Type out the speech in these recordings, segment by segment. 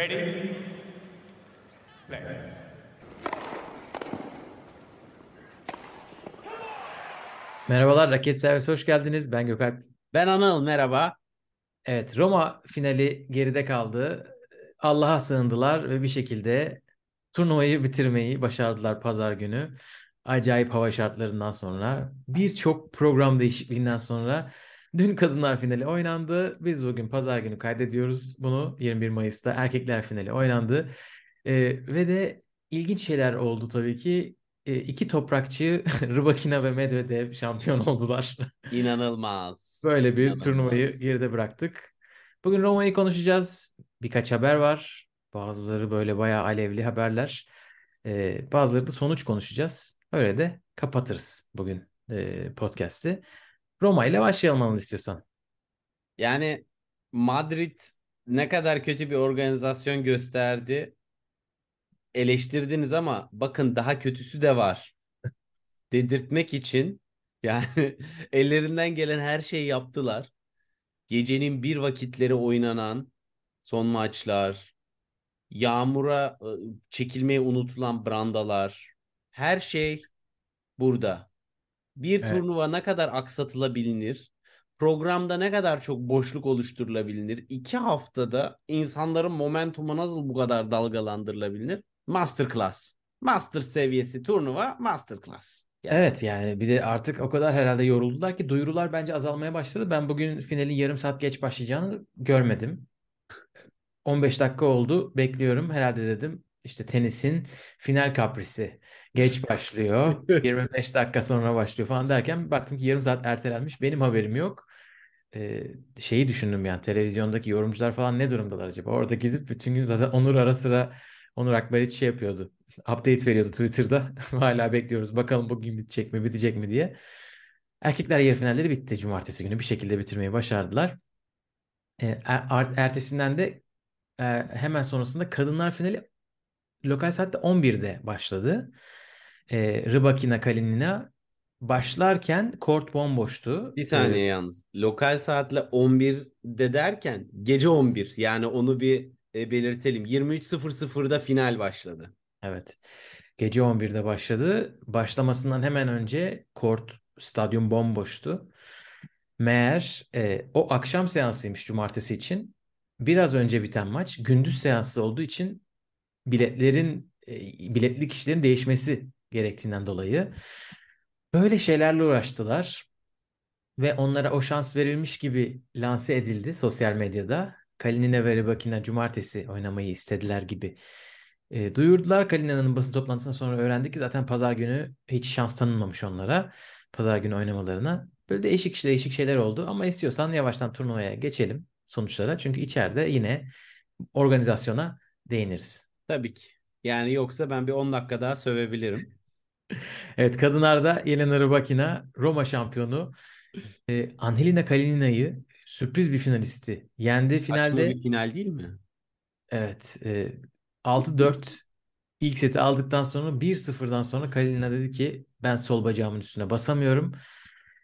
Ready? Play. Merhabalar Raket Servis hoş geldiniz. Ben Gökalp. Ben Anıl merhaba. Evet Roma finali geride kaldı. Allah'a sığındılar ve bir şekilde turnuvayı bitirmeyi başardılar pazar günü. Acayip hava şartlarından sonra birçok program değişikliğinden sonra dün kadınlar finali oynandı. Biz bugün pazar günü kaydediyoruz bunu 21 Mayıs'ta erkekler finali oynandı. Ee, ve de ilginç şeyler oldu tabii ki. Ee, iki toprakçı Rybakina ve Medvedev şampiyon oldular. İnanılmaz. Böyle bir İnanılmaz. turnuvayı geride bıraktık. Bugün Roma'yı konuşacağız. Birkaç haber var. Bazıları böyle bayağı alevli haberler. Ee, bazıları da sonuç konuşacağız. Öyle de kapatırız bugün e, podcast'i. Roma ile başlayalım Anıl istiyorsan. Yani Madrid ne kadar kötü bir organizasyon gösterdi. Eleştirdiniz ama bakın daha kötüsü de var. Dedirtmek için yani ellerinden gelen her şeyi yaptılar. Gecenin bir vakitleri oynanan son maçlar, yağmura e, çekilmeyi unutulan brandalar, her şey burada. Bir Evet. turnuva ne kadar aksatılabilir? Programda ne kadar çok boşluk oluşturulabilir? İki haftada insanların momentumu nasıl bu kadar dalgalandırılabilir? Masterclass. Master seviyesi turnuva masterclass. Yani Evet yani bir de artık o kadar herhalde yoruldular ki duyurular bence azalmaya başladı. Ben bugün finalin yarım saat geç başlayacağını görmedim. 15 dakika oldu bekliyorum. Herhalde dedim işte tenisin final kaprisi geç başlıyor. 25 dakika sonra başlıyor falan derken baktım ki yarım saat ertelenmiş. Benim haberim yok. Ee, şeyi düşündüm yani televizyondaki yorumcular falan ne durumdalar acaba? Orada gezip bütün gün zaten Onur ara sıra Onur Akbariç şey yapıyordu. Update veriyordu Twitter'da. Hala bekliyoruz. Bakalım bugün bitecek mi, bitecek mi diye. Erkekler yarı finalleri bitti cumartesi günü. Bir şekilde bitirmeyi başardılar. Er- er- ertesinden de e, hemen sonrasında kadınlar finali lokal saatte 11'de başladı. E, Rybakina Kalinina başlarken kort bomboştu. bir E, saniye yalnız. Lokal saatle 11'de derken gece 11. Yani onu bir e, belirtelim. 23.00'da final başladı. Evet. Gece 11'de başladı. Başlamasından hemen önce kort stadyum bomboştu. Meğer e, o akşam seansıymış cumartesi için. Biraz önce biten maç gündüz seansı olduğu için biletlerin e, biletli kişilerin değişmesi gerektiğinden dolayı böyle şeylerle uğraştılar ve onlara o şans verilmiş gibi lanse edildi sosyal medyada. Kalinina ve Rybakina cumartesi oynamayı istediler gibi e, duyurdular. Kalina'nın basın toplantısından sonra öğrendik ki zaten pazar günü hiç şans tanınmamış onlara. Pazar günü oynamalarına. Böyle değişik değişik şeyler oldu ama istiyorsan yavaştan turnuvaya geçelim sonuçlara. Çünkü içeride yine organizasyona değiniriz. Tabii ki. Yani yoksa ben bir 10 dakika daha sövebilirim. Evet kadınlarda Yelena Rybakina Roma şampiyonu e, Angelina Kalinina'yı sürpriz bir finalisti yendi Saçma finalde. bir final değil mi? Evet e, 6-4 ilk seti aldıktan sonra 1-0'dan sonra Kalinina dedi ki ben sol bacağımın üstüne basamıyorum.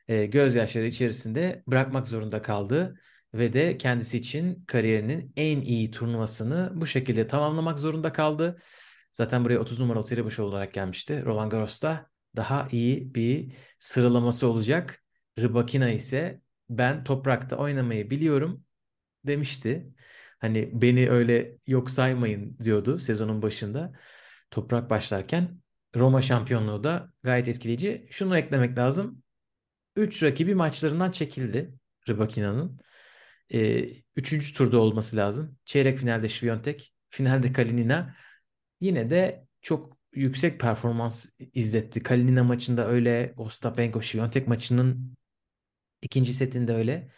E, gözyaşları içerisinde bırakmak zorunda kaldı ve de kendisi için kariyerinin en iyi turnuvasını bu şekilde tamamlamak zorunda kaldı. Zaten buraya 30 numaralı seri başı olarak gelmişti. Roland Garros'ta daha iyi bir sıralaması olacak. Rybakina ise ben toprakta oynamayı biliyorum demişti. Hani beni öyle yok saymayın diyordu sezonun başında. Toprak başlarken Roma şampiyonluğu da gayet etkileyici. Şunu eklemek lazım. 3 rakibi maçlarından çekildi Rybakina'nın. Ee, üçüncü turda olması lazım. Çeyrek finalde Świątek, finalde Kalinina. Yine de çok yüksek performans izletti. Kalinina maçında öyle, Ostapenko Świątek maçının ikinci setinde öyle.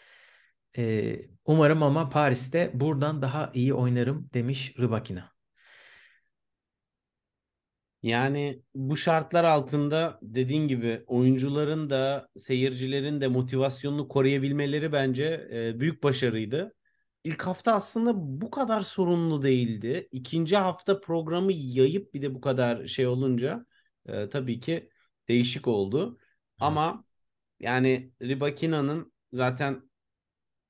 Ee, umarım ama Paris'te buradan daha iyi oynarım demiş Rybakina. Yani bu şartlar altında dediğin gibi oyuncuların da seyircilerin de motivasyonunu koruyabilmeleri bence e, büyük başarıydı. İlk hafta aslında bu kadar sorunlu değildi. İkinci hafta programı yayıp bir de bu kadar şey olunca e, tabii ki değişik oldu. Ama yani Rybakina'nın zaten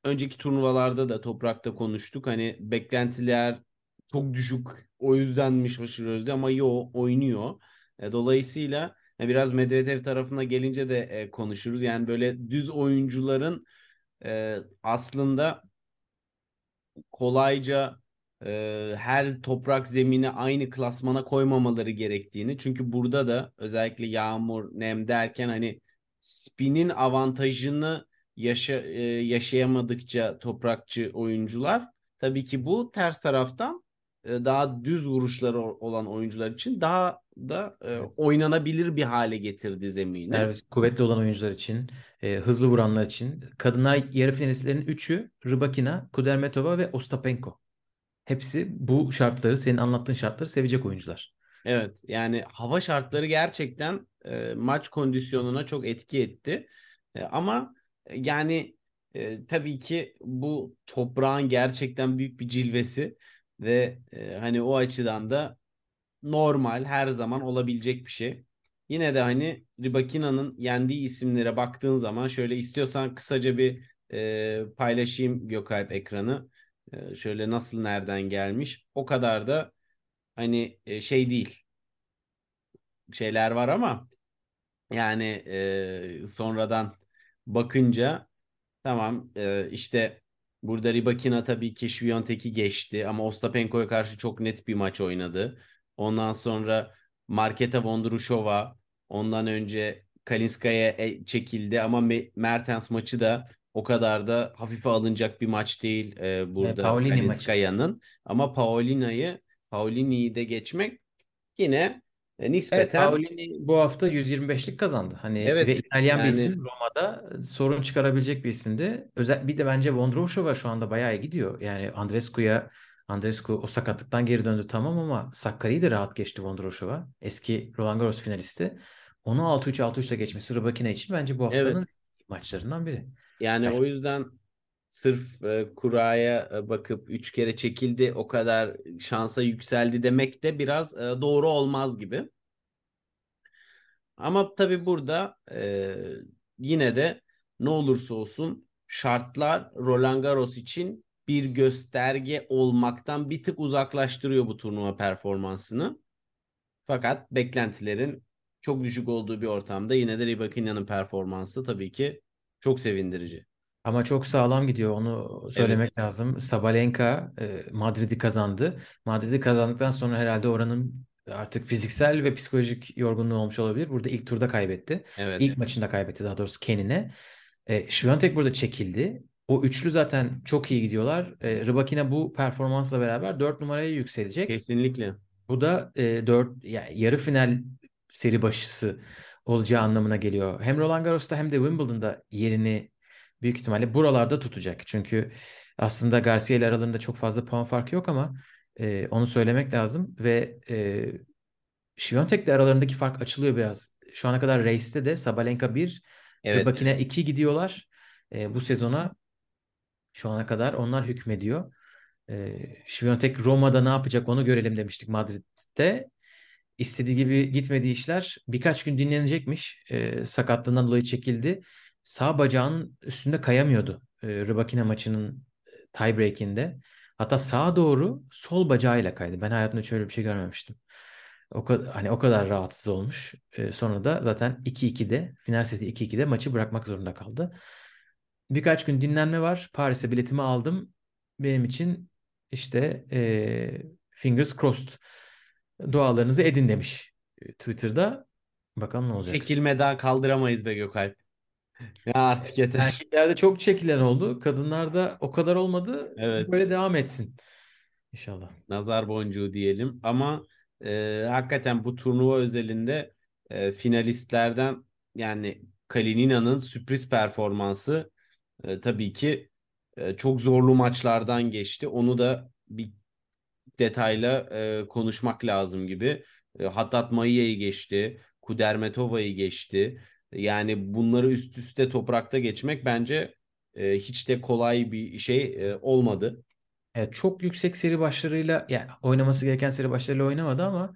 önceki turnuvalarda da toprakta konuştuk. Hani beklentiler çok düşük o yüzdenmiş aşırı özde ama yo oynuyor. E, dolayısıyla e, biraz Medvedev tarafına gelince de e, konuşuruz. Yani böyle düz oyuncuların e, aslında kolayca e, her toprak zemini aynı klasmana koymamaları gerektiğini. Çünkü burada da özellikle yağmur, nem derken hani spinin avantajını yaşa, e, yaşayamadıkça toprakçı oyuncular tabii ki bu ters taraftan e, daha düz vuruşları olan oyuncular için daha da e, Evet. oynanabilir bir hale getirdi zemini. Servis kuvvetli olan oyuncular için, e, hızlı vuranlar için. Kadınlar yarı finalistlerin 3'ü Rybakina, Kudermetova ve Ostapenko. Hepsi bu şartları, senin anlattığın şartları sevecek oyuncular. Evet yani hava şartları gerçekten e, maç kondisyonuna çok etki etti. E, ama e, yani e, tabii ki bu toprağın gerçekten büyük bir cilvesi ve e, hani o açıdan da normal her zaman olabilecek bir şey. Yine de hani Rybakina'nın yendiği isimlere baktığın zaman şöyle istiyorsan kısaca bir e, paylaşayım Gökalp ekranı. E, şöyle nasıl nereden gelmiş. O kadar da hani e, şey değil. Şeyler var ama yani e, sonradan bakınca tamam e, işte burada Rybakina tabii ki Świątek'i geçti ama Ostapenko'ya karşı çok net bir maç oynadı. Ondan sonra Marketa Vondrushova ondan önce Kalinskaya e, çekildi ama Me- Mertens maçı da o kadar da hafife alınacak bir maç değil e, burada maçı. Kalinskaya'nın. Ama Paulina'yı Paulini'yi de geçmek yine e, Evet, nispeten Paolini bu hafta 125'lik kazandı. Hani Evet, ve İtalyan bir yani- isim Roma'da sorun çıkarabilecek bir isimdi. Özel bir de bence Vondrousova şu anda bayağı iyi gidiyor. Yani Andrescu'ya Andrescu o sakatlıktan geri döndü tamam ama Sakkari'yi de rahat geçti Vondrousova. Eski Roland Garros finalisti. Onu 6-3 6-3'le geçmesi Rybakina için bence bu haftanın maçlarından biri. Yani Belki- o yüzden sırf e, kuraya e, bakıp üç kere çekildi o kadar şansa yükseldi demek de biraz e, doğru olmaz gibi. Ama tabii burada e, yine de ne olursa olsun şartlar Roland Garros için bir gösterge olmaktan bir tık uzaklaştırıyor bu turnuva performansını. Fakat beklentilerin çok düşük olduğu bir ortamda yine de Rybakina'nın performansı tabii ki çok sevindirici. Ama çok sağlam gidiyor onu söylemek lazım. Sabalenka e, Madrid'i kazandı. Madrid'i kazandıktan sonra herhalde oranın artık fiziksel ve psikolojik yorgunluğu olmuş olabilir. Burada ilk turda kaybetti. Evet. İlk maçında kaybetti daha doğrusu Kenin'e. E, Świątek burada çekildi. O üçlü zaten çok iyi gidiyorlar. E, Rybakina bu performansla beraber 4 numaraya yükselecek. Kesinlikle. Bu da e, 4 yani yarı final seri başısı olacağı anlamına geliyor. Hem Roland Garros'ta hem de Wimbledon'da yerini büyük ihtimalle buralarda tutacak. Çünkü aslında Garcia ile aralarında çok fazla puan farkı yok ama e, onu söylemek lazım ve e, Świątek'le aralarındaki fark açılıyor biraz. Şu ana kadar race'te de Sabalenka 1, Evet. Rybakina 2 gidiyorlar. E, bu sezona şu ana kadar onlar hükmediyor. E, Świątek Roma'da ne yapacak onu görelim demiştik Madrid'de. İstediği gibi gitmediği işler birkaç gün dinlenecekmiş. E, sakatlığından dolayı çekildi. Sağ bacağının üstünde kayamıyordu. E, Rybakina maçının tiebreak'inde. Hatta sağa doğru sol bacağıyla kaydı. Ben hayatımda şöyle bir şey görmemiştim. O kadar hani o kadar rahatsız olmuş. E, sonra da zaten 2-2'de final seti 2-2'de maçı bırakmak zorunda kaldı. Birkaç gün dinlenme var. Paris'e biletimi aldım. Benim için işte e, fingers crossed dualarınızı edin demiş e, Twitter'da. Bakalım ne olacak. Çekilme daha kaldıramayız be Gökalp. Ya artık yeter. Erkeklerde çok çekilen oldu. Kadınlarda o kadar olmadı. Evet. Böyle devam etsin. İnşallah. Nazar boncuğu diyelim. Ama e, hakikaten bu turnuva özelinde e, finalistlerden yani Kalinina'nın sürpriz performansı e, tabii ki e, çok zorlu maçlardan geçti. Onu da bir detayla e, konuşmak lazım gibi. E, Hattat Maiya'yı geçti. Kudermetova'yı geçti. Yani bunları üst üste toprakta geçmek bence e, hiç de kolay bir şey e, olmadı. Evet, çok yüksek seri başlarıyla yani oynaması gereken seri başlarıyla oynamadı ama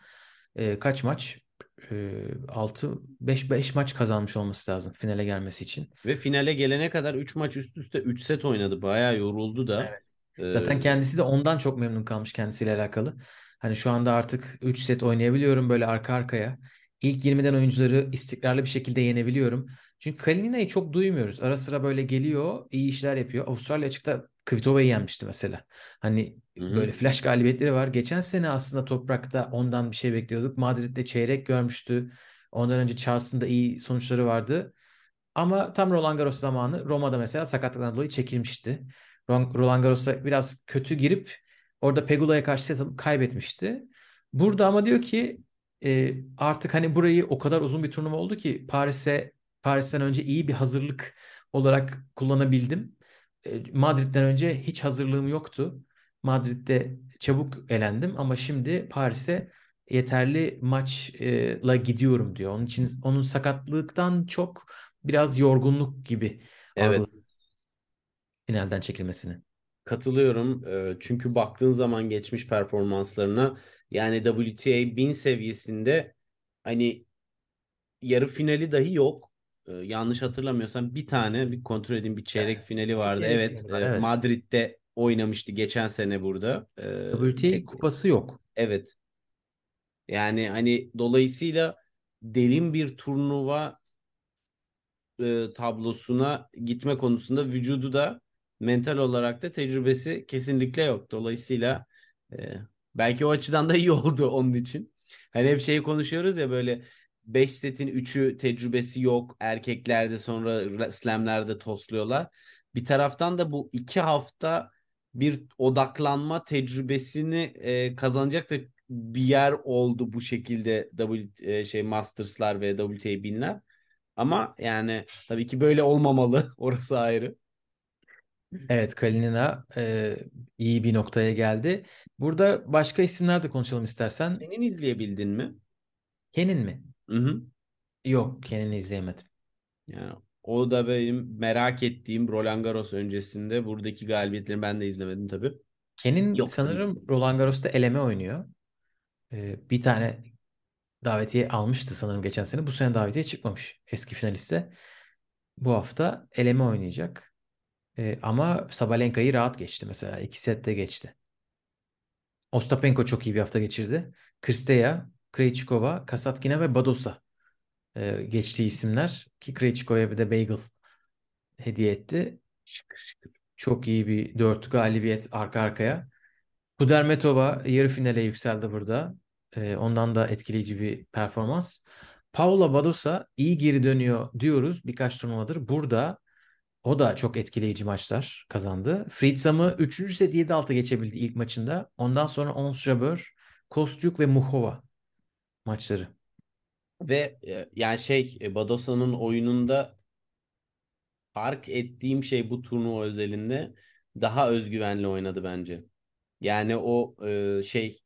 e, kaç maç? E, 6 5 5 maç kazanmış olması lazım finale gelmesi için. Ve finale gelene kadar 3 maç üst üste 3 set oynadı. Bayağı yoruldu da. Evet. Zaten Ee, kendisi de ondan çok memnun kalmış kendisiyle alakalı. Hani şu anda artık 3 set oynayabiliyorum böyle arka arkaya. İlk 20'den oyuncuları istikrarlı bir şekilde yenebiliyorum. Çünkü Kalina'yı çok duymuyoruz. Ara sıra böyle geliyor, iyi işler yapıyor. Avustralya açıkta Kvitova'yı yenmişti mesela. Hani Hı hı. böyle flash galibiyetleri var. Geçen sene aslında toprakta ondan bir şey bekliyorduk. Madrid'de çeyrek görmüştü. Ondan önce Charleston'da iyi sonuçları vardı. Ama tam Roland Garros zamanı Roma'da mesela sakatlıktan dolayı çekilmişti. Roland Garros'a biraz kötü girip orada Pegula'ya karşı set alıp kaybetmişti. Burada ama diyor ki e, artık hani burayı o kadar uzun bir turnuva oldu ki Paris'e Paris'ten önce iyi bir hazırlık olarak kullanabildim. E, Madrid'den önce hiç hazırlığım yoktu. Madrid'de çabuk elendim ama şimdi Paris'e yeterli maçla gidiyorum diyor. Onun için onun sakatlıktan çok biraz yorgunluk gibi Evet. algıladım finalden çekilmesini. Katılıyorum. Ee, Çünkü baktığın zaman geçmiş performanslarına yani WTA 1000 seviyesinde hani yarı finali dahi yok. Ee, yanlış hatırlamıyorsam bir tane bir kontrol edeyim bir çeyrek finali vardı. çeyrek evet, finali var, e, evet. Madrid'de oynamıştı geçen sene burada. Ee, WTA pek- kupası yok. Evet. Yani hani dolayısıyla derin bir turnuva e, tablosuna gitme konusunda vücudu da mental olarak da tecrübesi kesinlikle yok. Dolayısıyla e, belki o açıdan da iyi oldu onun için. Hani hep şeyi konuşuyoruz ya böyle 5 setin 3'ü tecrübesi yok. Erkeklerde sonra slamlerde tosluyorlar. Bir taraftan da bu iki hafta bir odaklanma tecrübesini e, kazanacak da bir yer oldu bu şekilde W e, şey Masters'lar ve WTA 1000'ler. Ama yani tabii ki böyle olmamalı. Orası ayrı. Evet Kalinina e, iyi bir noktaya geldi. Burada başka isimler de konuşalım istersen. Senin izleyebildin mi? Kenin mi? Hı hı. Yok Kenin'i izleyemedim. Yani o da benim merak ettiğim Roland Garros öncesinde buradaki galibiyetlerini ben de izlemedim tabii. Kenin Yok sanırım Roland Garros'ta eleme oynuyor. E, bir tane davetiye almıştı sanırım geçen sene. Bu sene davetiye çıkmamış eski finaliste. Bu hafta eleme oynayacak. E, ama Sabalenka'yı rahat geçti mesela. İki sette geçti. Ostapenko çok iyi bir hafta geçirdi. Kristeya, Krejcikova, Kasatkina ve Badosa e, geçtiği isimler. Ki Krejcikova'ya bir de bagel hediye etti. Şıkır şıkır. Çok iyi bir dört galibiyet arka arkaya. Kudermetova yarı finale yükseldi burada. E, ondan da etkileyici bir performans. Paula Badosa iyi geri dönüyor diyoruz birkaç turnuvadır. Burada o da çok etkileyici maçlar kazandı. Fritzam'ı 3. set 7-6 geçebildi ilk maçında. Ondan sonra Ons Jabeur, Kostyuk ve Muhova maçları. Ve e, yani şey e, Badosa'nın oyununda fark ettiğim şey bu turnuva özelinde daha özgüvenli oynadı bence. Yani o e, şey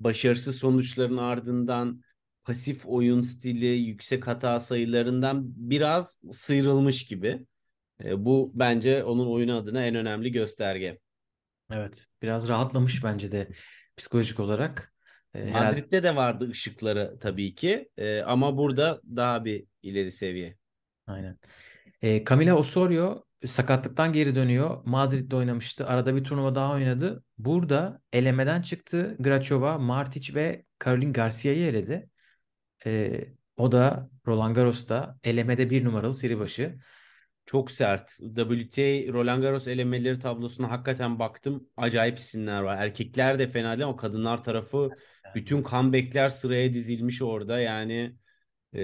başarısız sonuçların ardından pasif oyun stili, yüksek hata sayılarından biraz sıyrılmış gibi. E, bu bence onun oyunu adına en önemli gösterge. Evet, biraz rahatlamış bence de psikolojik olarak. Ee, herhalde Madrid'de de vardı ışıkları tabii ki E, ama burada daha bir ileri seviye. aynen. Ee, Camila Osorio sakatlıktan geri dönüyor. Madrid'de oynamıştı. Arada bir turnuva daha oynadı. Burada elemeden çıktı. Grachova, Martic ve Caroline Garcia'yı eledi. Ee, o da Roland Garros'ta elemede bir numaralı seri başı. Çok sert. WTA Roland Garros elemeleri tablosuna hakikaten baktım. Acayip isimler var. Erkekler de fena değil ama kadınlar tarafı bütün comeback'ler sıraya dizilmiş orada. Yani e,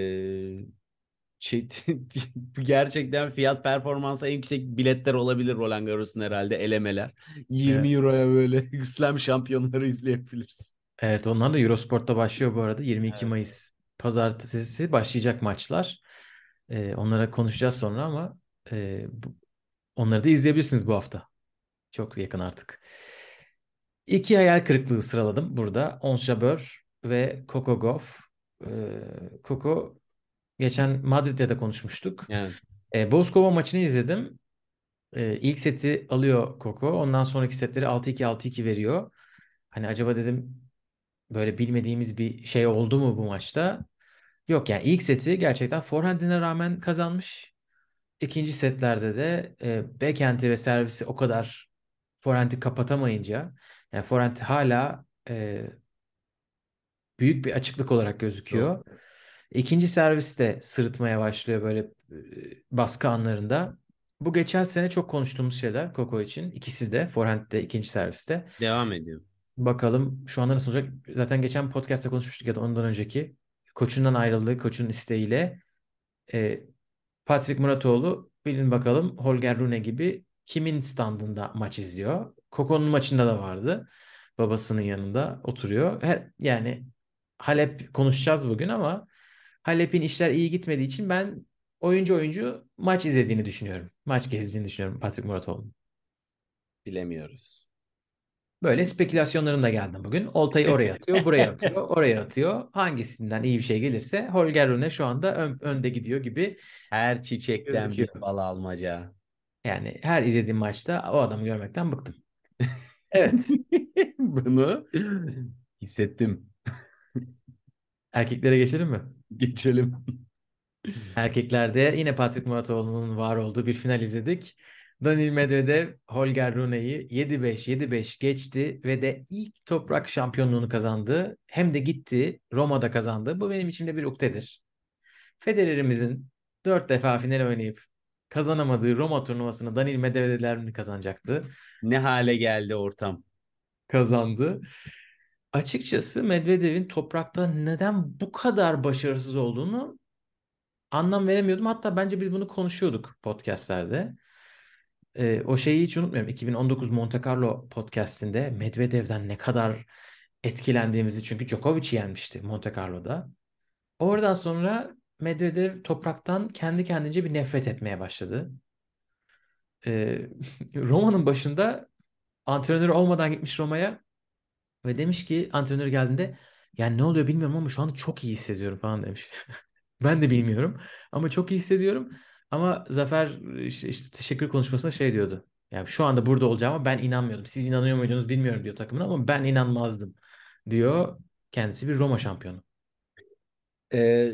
şey- gerçekten fiyat performansı en yüksek biletler olabilir Roland Garros'un herhalde elemeler. 20 Evet. euroya böyle slam şampiyonları izleyebiliriz. Evet onlar da Eurosport'ta başlıyor bu arada. 22 Evet. Mayıs pazartesi başlayacak maçlar. Ee, onlara konuşacağız sonra ama e, bu- onları da izleyebilirsiniz bu hafta. Çok yakın artık. İki hayal kırıklığı sıraladım burada. Ons Jabeur ve Coco Gauff. Ee, Coco geçen Madrid'de de konuşmuştuk. Yani E, Bozkova maçını izledim. E, ilk seti alıyor Coco. Ondan sonraki setleri 6-2 6-2 veriyor. Hani acaba dedim böyle bilmediğimiz bir şey oldu mu bu maçta? Yok yani ilk seti gerçekten forehand'ine rağmen kazanmış. İkinci setlerde de e, backhand'i ve servisi o kadar forenti kapatamayınca yani forent hala e, büyük bir açıklık olarak gözüküyor. İkinci serviste sırıtmaya başlıyor böyle e, baskı anlarında. Bu geçen sene çok konuştuğumuz şeyler Koko için. İkisi de forehand'de ikinci serviste. Devam ediyor. Bakalım şu anda nasıl olacak? Zaten geçen podcast'ta konuşmuştuk ya da ondan önceki. Koçundan ayrıldığı, koçun isteğiyle e, Patrick Muratoğlu bilin bakalım Holger Rune gibi kimin standında maç izliyor? Koko'nun maçında da vardı. Babasının yanında oturuyor. Her, yani Halep konuşacağız bugün ama Halep'in işler iyi gitmediği için ben oyuncu oyuncu maç izlediğini düşünüyorum. Maç gezdiğini düşünüyorum Patrick Muratoğlu'nun. Bilemiyoruz. Böyle spekülasyonlarım da geldi bugün. Oltayı oraya atıyor, buraya atıyor, oraya atıyor. Hangisinden iyi bir şey gelirse Holger Rune şu anda ön- önde gidiyor gibi. Her çiçekten Gözüküyor. bir bal almaca. Yani her izlediğim maçta o adamı görmekten bıktım. Evet. Bunu hissettim. Erkeklere geçelim mi? Geçelim. Erkeklerde yine Patrick Muratoğlu'nun var olduğu bir final izledik. Daniil Medvedev Holger Rune'yi 7-5 7-5 geçti ve de ilk toprak şampiyonluğunu kazandı. Hem de gitti Roma'da kazandı. Bu benim içimde bir ukdedir. Federer'imizin 4 defa final oynayıp kazanamadığı Roma turnuvasını Daniil Medvedev'ler mi kazanacaktı? Ne hale geldi ortam. Kazandı. Açıkçası Medvedev'in toprakta neden bu kadar başarısız olduğunu anlam veremiyordum. Hatta bence biz bunu konuşuyorduk podcastlerde. Ee, o şeyi hiç unutmuyorum. 2019 Monte Carlo podcastinde Medvedev'den ne kadar etkilendiğimizi çünkü Djokovic'i yenmişti Monte Carlo'da. Oradan sonra Medvedev topraktan kendi kendince bir nefret etmeye başladı. Ee, Roma'nın başında antrenörü olmadan gitmiş Roma'ya ve demiş ki antrenör geldiğinde yani ne oluyor bilmiyorum ama şu an çok iyi hissediyorum falan demiş. Ben de bilmiyorum ama çok iyi hissediyorum. Ama Zafer işte, işte teşekkür konuşmasında şey diyordu. Yani şu anda burada olacağıma ben inanmıyordum. Siz inanıyor muydunuz bilmiyorum diyor takımına ama ben inanmazdım diyor. Kendisi bir Roma şampiyonu. Ee,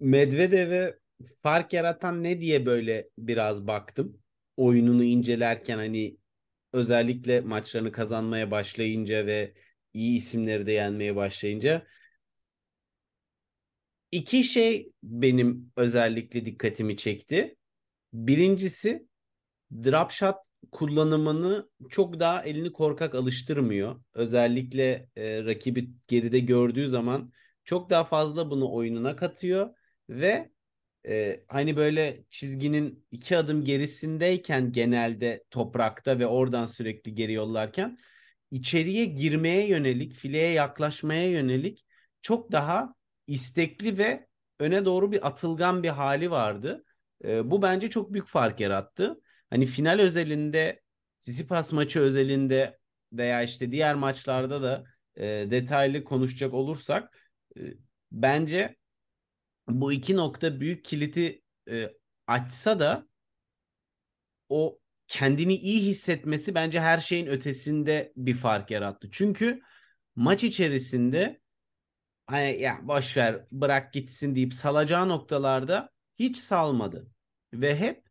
Medvedev'e fark yaratan ne diye böyle biraz baktım. Oyununu incelerken hani özellikle maçlarını kazanmaya başlayınca ve iyi isimleri de yenmeye başlayınca iki şey benim özellikle dikkatimi çekti. Birincisi drop shot kullanımını çok daha elini korkak alıştırmıyor. Özellikle e, rakibi geride gördüğü zaman çok daha fazla bunu oyununa katıyor ve e, hani böyle çizginin iki adım gerisindeyken genelde toprakta ve oradan sürekli geri yollarken içeriye girmeye yönelik, fileye yaklaşmaya yönelik çok daha istekli ve öne doğru bir atılgan bir hali vardı. E, bu bence çok büyük fark yarattı. Hani final özelinde, Tsitsipas maçı özelinde veya işte diğer maçlarda da e, detaylı konuşacak olursak e, bence bu iki nokta büyük kiliti e, açsa da o kendini iyi hissetmesi bence her şeyin ötesinde bir fark yarattı. Çünkü maç içerisinde hani ya boş ver bırak gitsin deyip salacağı noktalarda hiç salmadı. Ve hep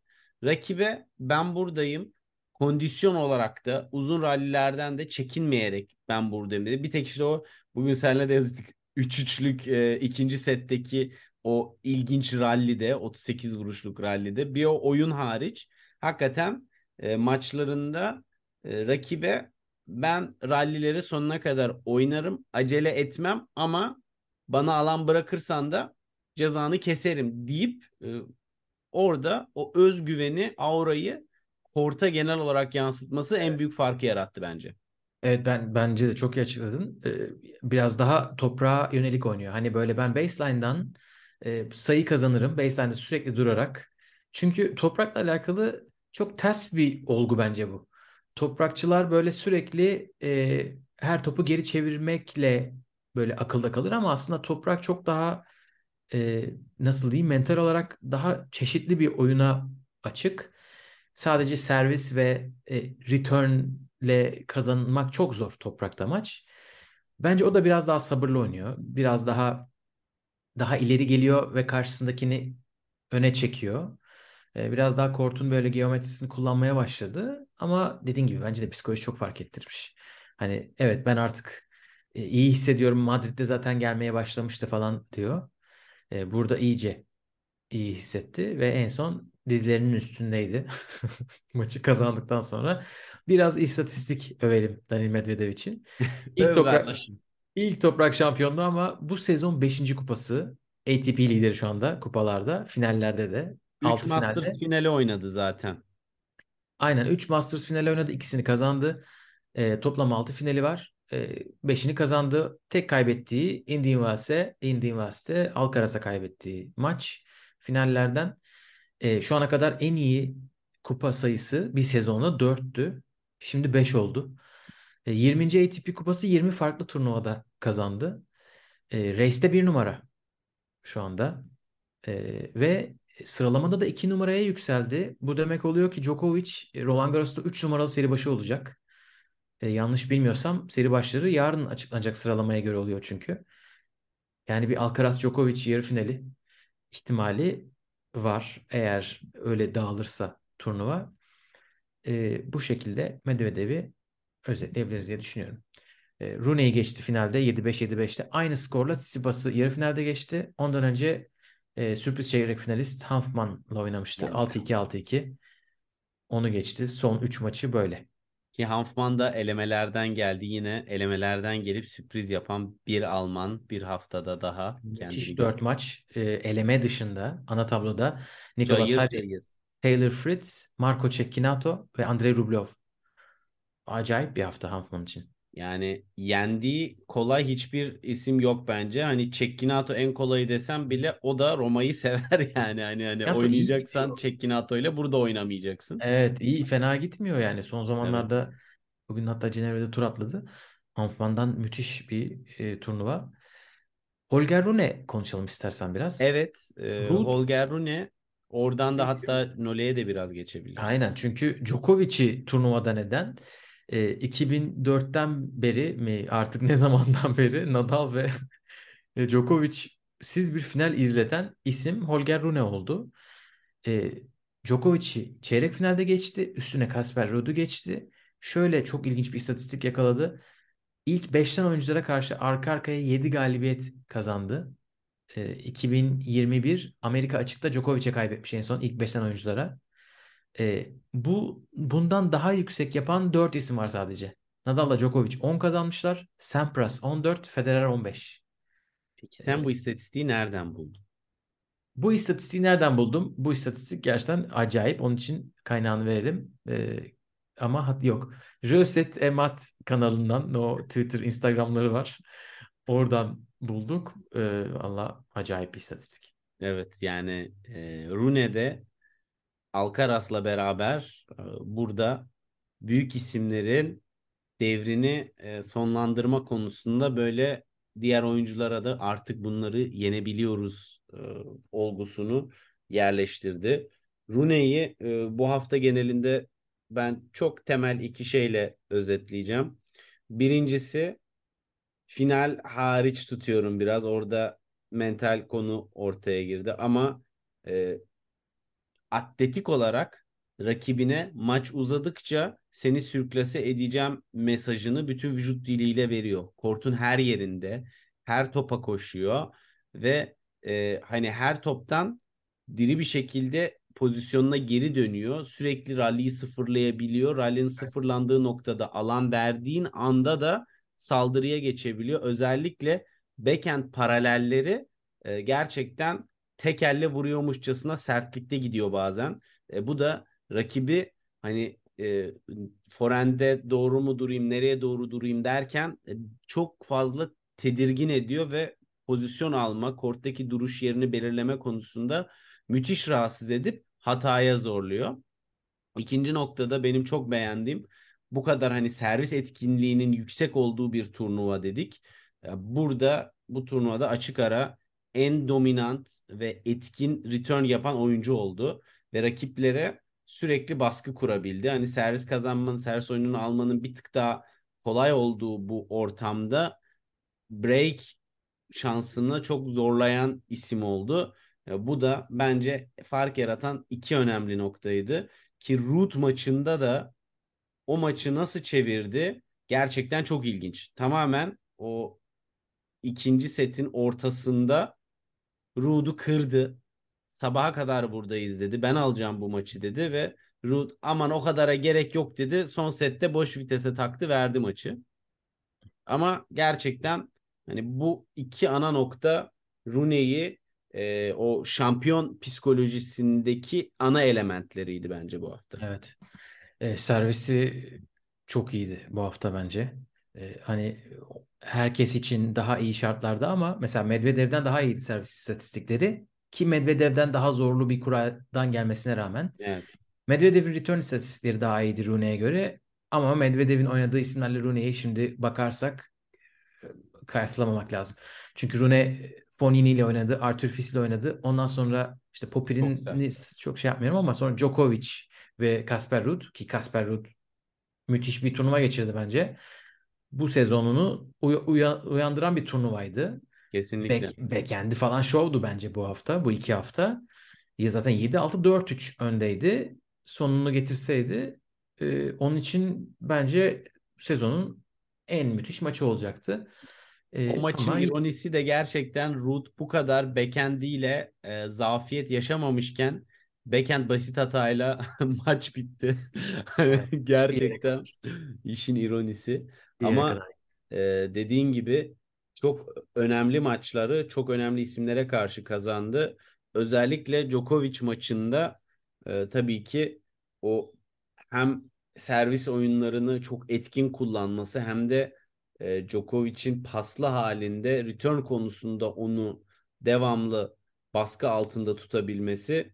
rakibe ben buradayım kondisyon olarak da uzun rallilerden de çekinmeyerek ben buradayım dedi. Bir tek işte o bugün seninle de yazdık 3-3'lük e, ikinci setteki o ilginç rallide 38 vuruşluk rallide bir o oyun hariç hakikaten e, maçlarında e, rakibe ben rallileri sonuna kadar oynarım acele etmem ama bana alan bırakırsan da cezanı keserim deyip e, orada o özgüveni aurayı korta genel olarak yansıtması en büyük farkı yarattı bence. Evet ben bence de çok iyi açıkladın. Ee, biraz daha toprağa yönelik oynuyor. Hani böyle ben baseline'dan e, sayı kazanırım. Baseline'de sürekli durarak. Çünkü toprakla alakalı çok ters bir olgu bence bu. Toprakçılar böyle sürekli e, her topu geri çevirmekle böyle akılda kalır ama aslında toprak çok daha e, nasıl diyeyim mental olarak daha çeşitli bir oyuna açık. Sadece servis ve e, return'le kazanmak çok zor toprakta maç. Bence o da biraz daha sabırlı oynuyor. Biraz daha daha ileri geliyor ve karşısındakini öne çekiyor. E, biraz daha kortun böyle geometrisini kullanmaya başladı. Ama dediğin gibi bence de psikoloji çok fark ettirmiş. Hani evet ben artık iyi hissediyorum. Madrid'de zaten gelmeye başlamıştı falan diyor. E, burada iyice iyi hissetti ve en son dizlerinin üstündeydi maçı kazandıktan sonra. Biraz istatistik övelim Daniil Medvedev için. İlk toprak, ilk toprak şampiyonluğu ama bu sezon 5. kupası. ATP lideri şu anda kupalarda. Finallerde de. 3 Altı finalde. Masters finali oynadı zaten. Aynen 3 Masters finali oynadı. ikisini kazandı. Ee, toplam 6 finali var. 5'ini kazandı. Tek kaybettiği Indian Indian Wells'te Alcaraz'a kaybettiği maç finallerden. Ee, şu ana kadar en iyi kupa sayısı bir sezonda 4'tü. Şimdi 5 oldu. Ee, 20. ATP kupası 20 farklı turnuvada kazandı. Ee, Race'de bir numara şu anda. Ee, ve sıralamada da 2 numaraya yükseldi. Bu demek oluyor ki Djokovic Roland Garros'ta 3 numaralı seri başı olacak. Ee, yanlış bilmiyorsam seri başları yarın açıklanacak sıralamaya göre oluyor çünkü. Yani bir Alcaraz Djokovic yarı finali ihtimali var eğer öyle dağılırsa turnuva. Ee, bu şekilde Medvedev'i özetleyebiliriz diye düşünüyorum. Ee, Rooney'i geçti finalde 7-5 7-5'te. Aynı skorla Tsitsipas'ı yarı finalde geçti. Ondan önce e, sürpriz çeyrek finalist Hanfman'la oynamıştı. 6-2 6-2. Onu geçti. Son 3 maçı böyle. Ki Hanfman da elemelerden geldi. Yine elemelerden gelip sürpriz yapan bir Alman bir haftada daha Müthiş 4 maç e, eleme dışında ana tabloda Nicolas Cayır Harry. Taylor Fritz, Marco Cecchinato ve Andrei Rublev. Acayip bir hafta Hanfman için. Yani yendiği kolay hiçbir isim yok bence. Hani Cecchinato en kolayı desem bile o da Roma'yı sever yani. Hani hani iyi oynayacaksan. Cecchinato ile burada oynamayacaksın. Evet iyi fena gitmiyor yani. Son zamanlarda bugün hatta Cenevre'de tur atladı. Hanfman'dan müthiş bir e, turnuva. Holger Rune konuşalım istersen biraz. Evet, e, Ruud- Holger Rune oradan da hatta Nole'ye de biraz geçebiliriz. Aynen çünkü Djokovic'i turnuvada neden? E, 2004'ten beri mi artık ne zamandan beri Nadal ve Djokovic siz bir final izleten isim Holger Rune oldu. E, Djokovic'i çeyrek finalde geçti. Üstüne Kasper Ruud'u geçti. Şöyle çok ilginç bir istatistik yakaladı. İlk 5'ten oyunculara karşı arka arkaya 7 galibiyet kazandı. E, 2021 Amerika açıkta Djokovic'e kaybetmiş en son ilk 5'ten oyunculara. E, bu bundan daha yüksek yapan 4 isim var sadece. Nadal'la Djokovic 10 kazanmışlar. Sampras 14, Federer 15. Peki sen bu istatistiği nereden buldun? Bu istatistiği nereden buldum? Bu istatistik gerçekten acayip. Onun için kaynağını verelim. Ee, ama hat yok. Röset Emat kanalından o Twitter, Instagram'ları var. Oradan bulduk. Ee, Allah acayip bir istatistik. Evet yani e, Rune'de Alcaraz'la beraber e, burada büyük isimlerin devrini e, sonlandırma konusunda böyle diğer oyunculara da artık bunları yenebiliyoruz e, olgusunu yerleştirdi. Rune'yi e, bu hafta genelinde ben çok temel iki şeyle özetleyeceğim. Birincisi final hariç tutuyorum biraz. Orada mental konu ortaya girdi ama e, atletik olarak rakibine maç uzadıkça seni sürklase edeceğim mesajını bütün vücut diliyle veriyor. Kortun her yerinde, her topa koşuyor ve e, hani her toptan diri bir şekilde pozisyonuna geri dönüyor. Sürekli rally'yi sıfırlayabiliyor. Rally'nin sıfırlandığı noktada alan verdiğin anda da saldırıya geçebiliyor. Özellikle backhand paralelleri e, gerçekten tek elle vuruyormuşçasına sertlikte gidiyor bazen. E, bu da rakibi hani e, forende doğru mu durayım, nereye doğru durayım derken e, çok fazla tedirgin ediyor ve pozisyon alma, korttaki duruş yerini belirleme konusunda müthiş rahatsız edip hataya zorluyor. İkinci noktada benim çok beğendiğim bu kadar hani servis etkinliğinin yüksek olduğu bir turnuva dedik. Burada bu turnuvada açık ara en dominant ve etkin return yapan oyuncu oldu ve rakiplere sürekli baskı kurabildi. Hani servis kazanmanın, servis oyununu almanın bir tık daha kolay olduğu bu ortamda break şansını çok zorlayan isim oldu. Bu da bence fark yaratan iki önemli noktaydı. Ki Root maçında da o maçı nasıl çevirdi gerçekten çok ilginç. Tamamen o ikinci setin ortasında Ruud'u kırdı. Sabaha kadar buradayız dedi. Ben alacağım bu maçı dedi ve Ruud aman o kadara gerek yok dedi. Son sette boş vitese taktı verdi maçı. Ama gerçekten hani bu iki ana nokta Rooney'i e, o şampiyon psikolojisindeki ana elementleriydi bence bu hafta. Evet. E, servisi çok iyiydi bu hafta bence. E, hani herkes için daha iyi şartlarda ama mesela Medvedev'den daha iyiydi servis istatistikleri ki Medvedev'den daha zorlu bir kuradan gelmesine rağmen. Evet. Medvedev'in return istatistikleri daha iyiydi Rooney'e göre ama Medvedev'in oynadığı isimlerle Rooney'e şimdi bakarsak e, kıyaslamamak lazım. Çünkü Rooney Fonini ile oynadı, Arthur Fils ile oynadı. Ondan sonra işte Popir'in çok şey yapmıyorum ama sonra Djokovic ve Kasper Ruud ki Kasper Ruud müthiş bir turnuva geçirdi bence. Bu sezonunu uy- uya- uyandıran bir turnuvaydı. Kesinlikle. Back, backend'i falan şovdu bence bu hafta, bu iki hafta. Ya zaten 7-6-4-3 öndeydi. Sonunu getirseydi e, onun için bence sezonun en müthiş maçı olacaktı. E, O maçın ama ironisi de gerçekten Ruud bu kadar backend'iyle e, zafiyet yaşamamışken backhand basit hatayla maç bitti. Gerçekten işin ironisi. Bir yere Ama kadar. e, dediğin gibi çok önemli maçları çok önemli isimlere karşı kazandı. Özellikle Djokovic maçında e, tabii ki o hem servis oyunlarını çok etkin kullanması hem de e, Djokovic'in paslı halinde return konusunda onu devamlı baskı altında tutabilmesi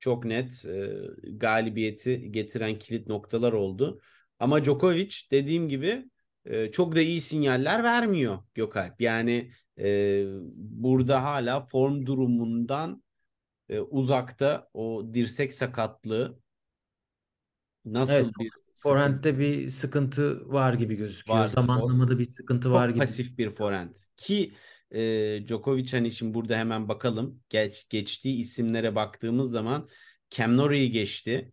çok net e, galibiyeti getiren kilit noktalar oldu. Ama Djokovic dediğim gibi e, çok da iyi sinyaller vermiyor Gökalp. Yani e, burada hala form durumundan e, uzakta o dirsek sakatlığı nasıl Evet, bir Forehand'de bir sıkıntı var gibi gözüküyor. var. Zamanlamada bir sıkıntı var gibi. pasif bir forehand. Ki e, Djokovic hani şimdi burada hemen bakalım. Geç, geçtiği isimlere baktığımız zaman Cam Norrie'yi geçti.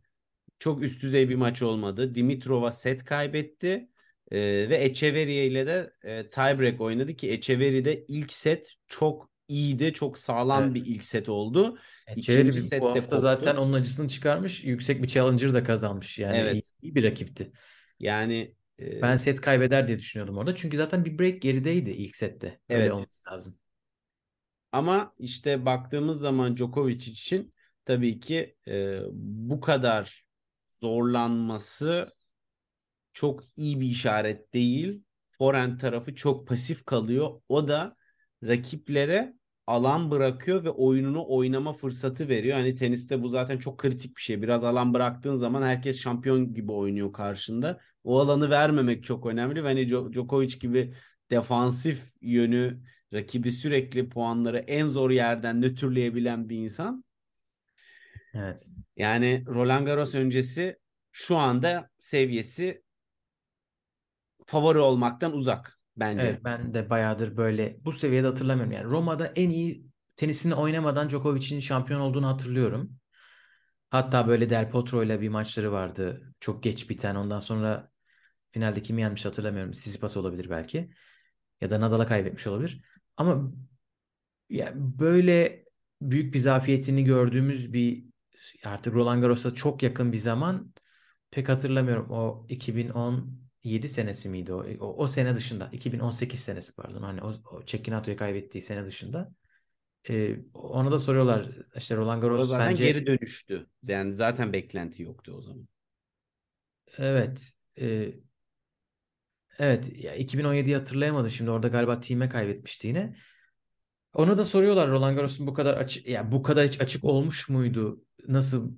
Çok üst düzey bir maç olmadı. Dimitrova set kaybetti. E, ve Echeverry ile de e, tiebreak oynadı ki Echeverry'de ilk set çok iyiydi. Çok sağlam Evet. bir ilk set oldu. Echeverry İkinci sette bu hafta koptu. zaten onun acısını çıkarmış. Yüksek bir challenger da kazanmış. Yani Evet. iyi, iyi bir rakipti. Yani e, Ben set kaybeder diye düşünüyordum orada. Çünkü zaten bir break gerideydi ilk sette. Öyle Evet. olması lazım. Ama işte baktığımız zaman Djokovic için tabii ki e, bu kadar zorlanması çok iyi bir işaret değil. Forehand tarafı çok pasif kalıyor. O da rakiplere alan bırakıyor ve oyununu oynama fırsatı veriyor. Hani teniste bu zaten çok kritik bir şey. Biraz alan bıraktığın zaman herkes şampiyon gibi oynuyor karşında. O alanı vermemek çok önemli. Ve hani Djo- Djokovic gibi defansif yönü rakibi sürekli puanları en zor yerden nötrleyebilen bir insan. Evet. Yani Roland Garros öncesi şu anda seviyesi favori olmaktan uzak bence. Evet ben de bayağıdır böyle bu seviyede hatırlamıyorum. Yani Roma'da en iyi tenisini oynamadan Djokovic'in şampiyon olduğunu hatırlıyorum. Hatta böyle Del Potro ile bir maçları vardı. Çok geç biten. Ondan sonra finalde kimi yenmiş hatırlamıyorum. Tsitsipas olabilir belki. Ya da Nadal'a kaybetmiş olabilir. Ama ya böyle büyük bir zafiyetini gördüğümüz bir artık Roland Garros'a çok yakın bir zaman pek hatırlamıyorum. O 2017 senesi miydi o? O, o sene dışında. 2018 senesi pardon. Hani o, o Cecchinato kaybettiği sene dışında. Ee, ona da soruyorlar işte Roland Garros zaten sence geri dönüştü. Yani zaten beklenti yoktu o zaman. evet e, evet ya 2017'yi hatırlayamadım şimdi orada galiba Thiem'e kaybetmişti yine. Ona da soruyorlar Roland Garros'un bu kadar açık ya bu kadar hiç açık olmuş muydu? Nasıl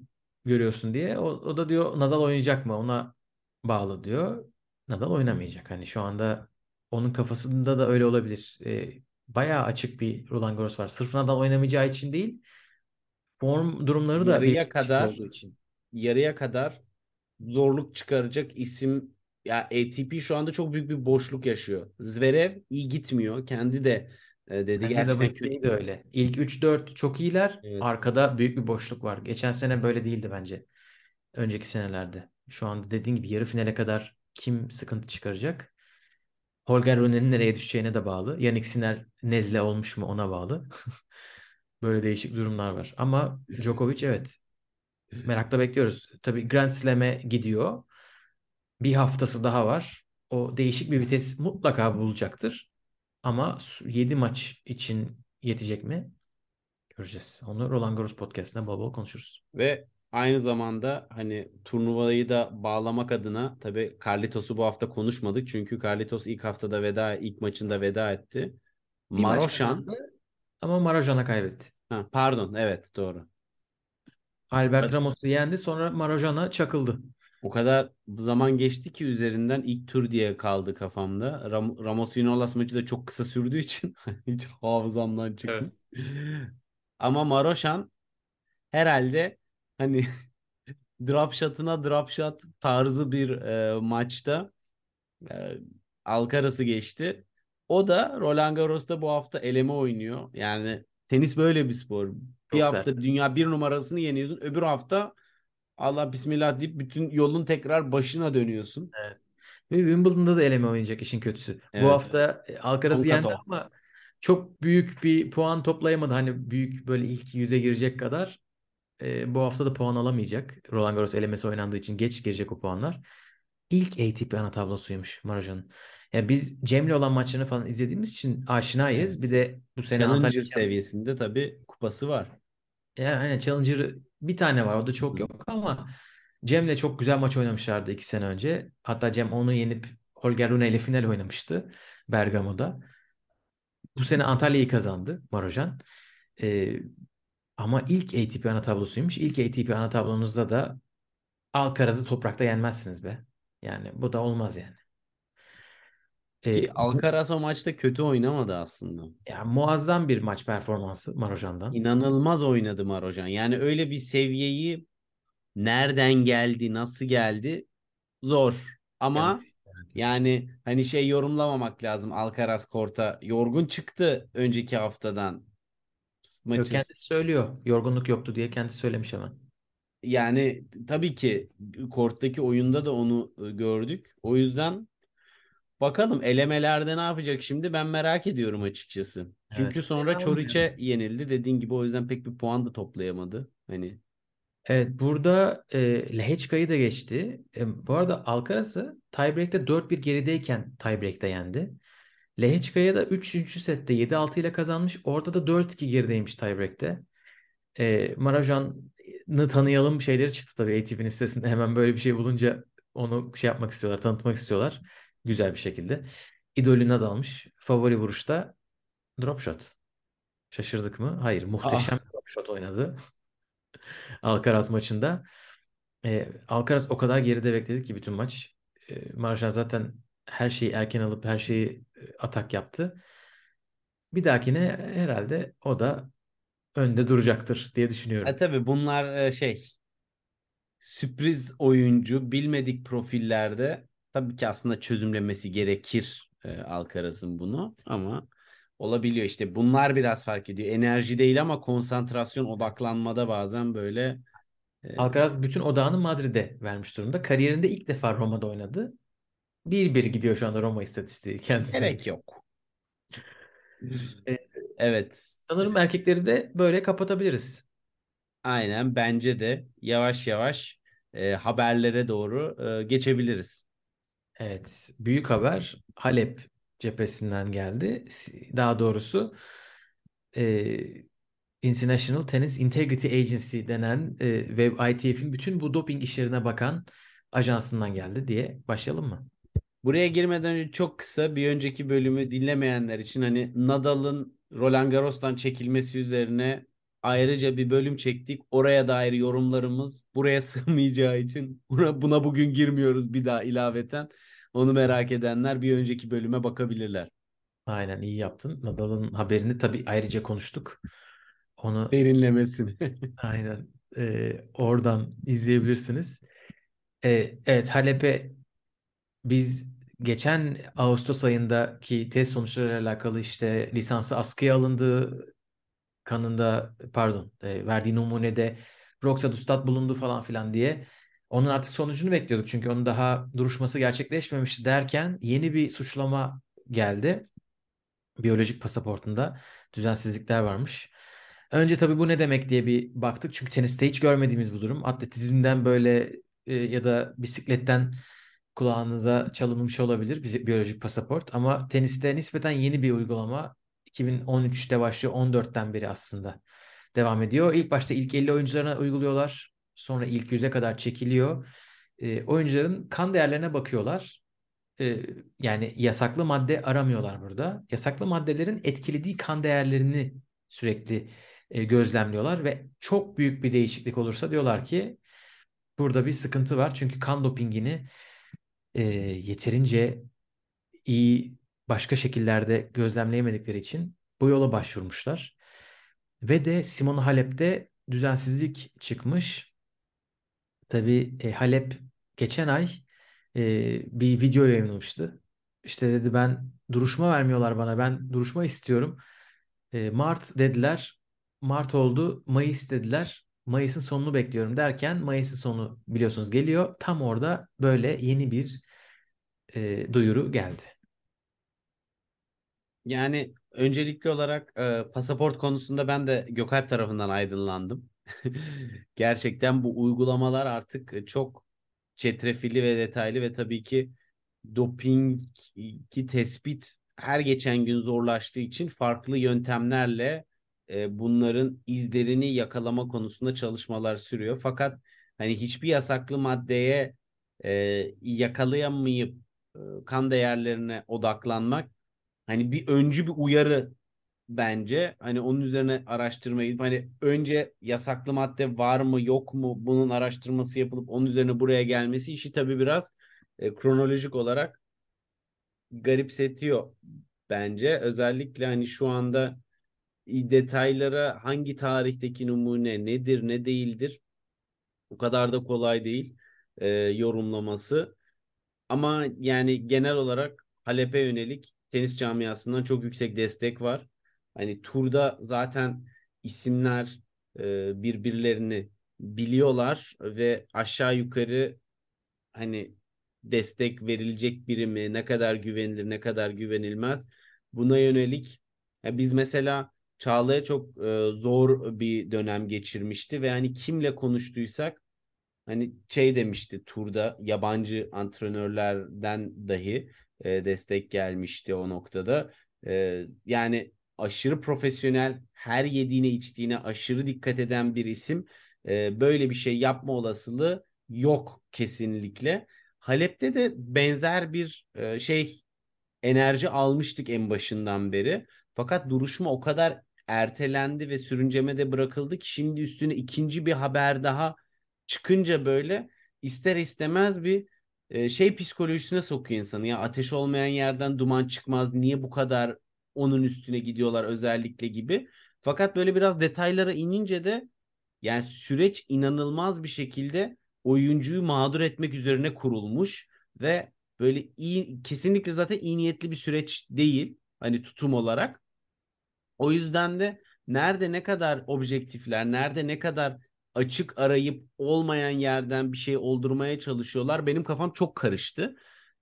görüyorsun diye. O, o da diyor Nadal oynayacak mı? Ona bağlı diyor. Nadal oynamayacak. Hani şu anda onun kafasında da öyle olabilir. E, bayağı açık bir Roland Garros var. Sırf Nadal oynamayacağı için değil. Form durumları da Yarıya kadar olduğu için. yarıya kadar zorluk çıkaracak isim ya ATP şu anda çok büyük bir boşluk yaşıyor. Zverev iyi gitmiyor. Kendi de e, dedi Bence gerçekten kötü. de öyle. İlk 3-4 çok iyiler. Evet. Arkada büyük bir boşluk var. Geçen sene böyle değildi bence. Önceki senelerde. Şu anda dediğin gibi yarı finale kadar kim sıkıntı çıkaracak? Holger Rune'nin nereye düşeceğine de bağlı. Yannick Sinner nezle olmuş mu ona bağlı. Böyle değişik durumlar var. Ama Djokovic evet. Merakla bekliyoruz. Tabii Grand Slam'e gidiyor. Bir haftası daha var. O değişik bir vites mutlaka bulacaktır. Ama 7 maç için yetecek mi? Göreceğiz. Onu Roland Garros podcast'ında bol bol konuşuruz. Ve aynı zamanda hani turnuvayı da bağlamak adına tabii Carlitos'u bu hafta konuşmadık. Çünkü Carlitos ilk haftada veda, ilk maçında veda etti. Bir Maroşan, ama Marojan'a kaybetti. ha, pardon evet doğru. Albert Evet. Ramos'u yendi sonra Marojan'a çakıldı. O kadar zaman geçti ki üzerinden ilk tur diye kaldı kafamda. Ram Ramos Vinolas maçı da çok kısa sürdüğü için hiç hafızamdan çıkmış. Ama Maroşan herhalde hani drop shot'ına drop shot tarzı bir e, maçta e, Alcaraz'ı geçti. O da Roland Garros'ta bu hafta eleme oynuyor. Yani tenis böyle bir spor. Bir Çok hafta sert. dünya bir numarasını yeniyorsun. Öbür hafta Allah bismillah deyip bütün yolun tekrar başına dönüyorsun. Evet. Ve Wimbledon'da da eleme oynayacak işin kötüsü. Evet. Bu hafta Alcaraz'ı yendi ama çok büyük bir puan toplayamadı. Hani büyük böyle ilk yüze girecek kadar. E, bu hafta da puan alamayacak. Roland Garros elemesi oynandığı için geç girecek o puanlar. İlk ATP ana tablosuymuş Maroja'nın. Yani biz Cem'le olan maçlarını falan izlediğimiz için aşinayız. Bir de bu sene Challenger Antalya seviyesinde tabii kupası var. Yani aynen Challenger bir tane var. O da çok yok ama Cem'le çok güzel maç oynamışlardı iki sene önce. Hatta Cem onu yenip Holger Rune ile final oynamıştı Bergamo'da. Bu sene Antalya'yı kazandı Marojan. Ee, ama ilk ATP ana tablosuymuş. İlk ATP ana tablonuzda da Alcaraz'ı toprakta yenmezsiniz be. Yani bu da olmaz yani. Ee, Ki Alcaraz o maçta kötü oynamadı aslında. yani muazzam bir maç performansı Marojan'dan. İnanılmaz oynadı Marojan. Yani öyle bir seviyeyi nereden geldi, nasıl geldi zor. Ama Evet. yani hani şey yorumlamamak lazım Alcaraz korta. Yorgun çıktı önceki haftadan. Yok, Maçı. kendisi söylüyor. Yorgunluk yoktu diye kendisi söylemiş hemen. Yani tabii ki korttaki oyunda da onu gördük. O yüzden bakalım elemelerde ne yapacak şimdi ben merak ediyorum açıkçası. Çünkü Evet. sonra Çoriç'e yenildi dediğin gibi o yüzden pek bir puan da toplayamadı. Hani Evet burada e, Lehečka'yı da geçti. E, bu arada Alcaraz'ı tiebreak'te 4-1 gerideyken tiebreak'te yendi. Lehečka'ya da 3. sette 7-6 ile kazanmış. Orada da 4-2 gerideymiş tiebreak'te. E, Marojan'ı tanıyalım şeyleri çıktı tabii ATP'nin sitesinde. Hemen böyle bir şey bulunca onu şey yapmak istiyorlar, tanıtmak istiyorlar. Güzel bir şekilde. İdolü Nadal'mış. Favori vuruşta drop shot. Şaşırdık mı? Hayır. Muhteşem bir drop shot oynadı. Alcaraz maçında. E, Alcaraz o kadar geride bekledi ki bütün maç. E, Marşan zaten her şeyi erken alıp her şeyi e, atak yaptı. Bir dahakine herhalde o da önde duracaktır diye düşünüyorum. e, tabii bunlar e, şey sürpriz oyuncu bilmedik profillerde tabii ki aslında çözümlemesi gerekir e, Alcaraz'ın bunu ama olabiliyor işte bunlar biraz fark ediyor. Enerji değil ama konsantrasyon odaklanmada bazen böyle e, Alcaraz bütün odağını Madrid'e vermiş durumda. Kariyerinde ilk defa Roma'da oynadı. 1-1 gidiyor şu anda Roma istatistiği kendisi. gerek yok. E, Evet. Sanırım erkekleri de böyle kapatabiliriz. Aynen bence de yavaş yavaş e, haberlere doğru e, geçebiliriz. Evet, büyük haber Halep cephesinden geldi. Daha doğrusu e, International Tennis Integrity Agency denen e, ve ITF'in bütün bu doping işlerine bakan ajansından geldi diye başlayalım mı? Buraya girmeden önce çok kısa bir önceki bölümü dinlemeyenler için hani Nadal'ın Roland Garros'tan çekilmesi üzerine ayrıca bir bölüm çektik. Oraya dair yorumlarımız buraya sığmayacağı için buna, bugün girmiyoruz bir daha ilaveten. Onu merak edenler bir önceki bölüme bakabilirler. Aynen iyi yaptın. Nadal'ın haberini tabii ayrıca konuştuk. Onu Derinlemesine. aynen e, oradan izleyebilirsiniz. E, evet Halep'e Biz geçen Ağustos ayındaki test sonuçlarıyla alakalı işte lisansı askıya alındı kanında pardon e, verdiği numunede Roxadustat bulundu falan filan diye Onun artık sonucunu bekliyorduk çünkü onun daha duruşması gerçekleşmemişti derken yeni bir suçlama geldi. Biyolojik pasaportunda düzensizlikler varmış. Önce tabii bu ne demek diye bir baktık. Çünkü teniste hiç görmediğimiz bu durum. Atletizmden böyle e, ya da bisikletten kulağınıza çalınmış olabilir biyolojik pasaport. Ama teniste nispeten yeni bir uygulama. 2013'te başlıyor, 14'ten beri aslında devam ediyor. İlk başta ilk 50 oyuncularına uyguluyorlar. Sonra ilk 100'e kadar çekiliyor. E, oyuncuların kan değerlerine bakıyorlar. E, yani yasaklı madde aramıyorlar burada. Yasaklı maddelerin etkilediği kan değerlerini sürekli e, gözlemliyorlar ve çok büyük bir değişiklik olursa diyorlar ki burada bir sıkıntı var. Çünkü kan dopingini e, yeterince iyi başka şekillerde gözlemleyemedikleri için bu yola başvurmuşlar. Ve de Simona Halep'te düzensizlik çıkmış. Tabii e, Halep geçen ay e, bir video yayınlamıştı. İşte dedi ben duruşma vermiyorlar bana. Ben duruşma istiyorum. E, Mart dediler. Mart oldu. Mayıs dediler. Mayıs'ın sonunu bekliyorum derken Mayıs'ın sonu biliyorsunuz geliyor. Tam orada böyle yeni bir e, duyuru geldi. Yani öncelikli olarak e, pasaport konusunda ben de Gökalp tarafından aydınlandım. Gerçekten bu uygulamalar artık çok çetrefilli ve detaylı ve tabii ki dopingi tespit her geçen gün zorlaştığı için farklı yöntemlerle e, bunların izlerini yakalama konusunda çalışmalar sürüyor. Fakat hani hiçbir yasaklı maddeye e, yakalayamayıp e, kan değerlerine odaklanmak hani bir öncü bir uyarı bence. Hani onun üzerine araştırmayı hani önce yasaklı madde var mı yok mu bunun araştırması yapılıp onun üzerine buraya gelmesi işi tabii biraz e, kronolojik olarak garipsetiyor bence. Özellikle hani şu anda detaylara hangi tarihteki numune nedir ne değildir o kadar da kolay değil e, yorumlaması. Ama yani genel olarak Halep'e yönelik tenis camiasından çok yüksek destek var. Hani turda zaten isimler e, birbirlerini biliyorlar ve aşağı yukarı hani destek verilecek biri mi, ne kadar güvenilir, ne kadar güvenilmez. Buna yönelik ya biz mesela Çağla'ya çok e, zor bir dönem geçirmişti ve hani kimle konuştuysak hani şey demişti turda yabancı antrenörlerden dahi e, destek gelmişti o noktada. E, yani aşırı profesyonel, her yediğine içtiğine aşırı dikkat eden bir isim e, böyle bir şey yapma olasılığı yok kesinlikle. Halep'te de benzer bir e, şey enerji almıştık en başından beri. Fakat duruşma o kadar ertelendi ve sürüncemede bırakıldı ki şimdi üstüne ikinci bir haber daha çıkınca böyle ister istemez bir e, şey psikolojisine sokuyor insanı. Ya ateş olmayan yerden duman çıkmaz. Niye bu kadar onun üstüne gidiyorlar özellikle gibi. Fakat böyle biraz detaylara inince de yani süreç inanılmaz bir şekilde oyuncuyu mağdur etmek üzerine kurulmuş ve böyle iyi kesinlikle zaten iyi niyetli bir süreç değil hani tutum olarak. O yüzden de nerede ne kadar objektifler, nerede ne kadar açık arayıp olmayan yerden bir şey oldurmaya çalışıyorlar. Benim kafam çok karıştı.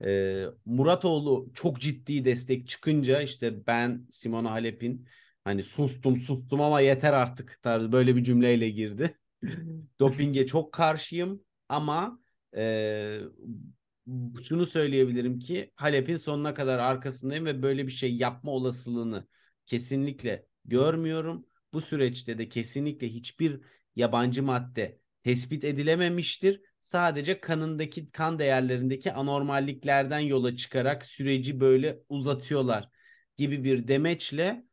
Ee, Muratoğlu çok ciddi destek çıkınca işte ben Simona Halep'in hani sustum sustum ama yeter artık tarzı böyle bir cümleyle girdi. Dopinge çok karşıyım ama e, şunu söyleyebilirim ki Halep'in sonuna kadar arkasındayım ve böyle bir şey yapma olasılığını kesinlikle görmüyorum. Bu süreçte de kesinlikle hiçbir yabancı madde tespit edilememiştir. Sadece kanındaki kan değerlerindeki anormalliklerden yola çıkarak süreci böyle uzatıyorlar gibi bir demeçle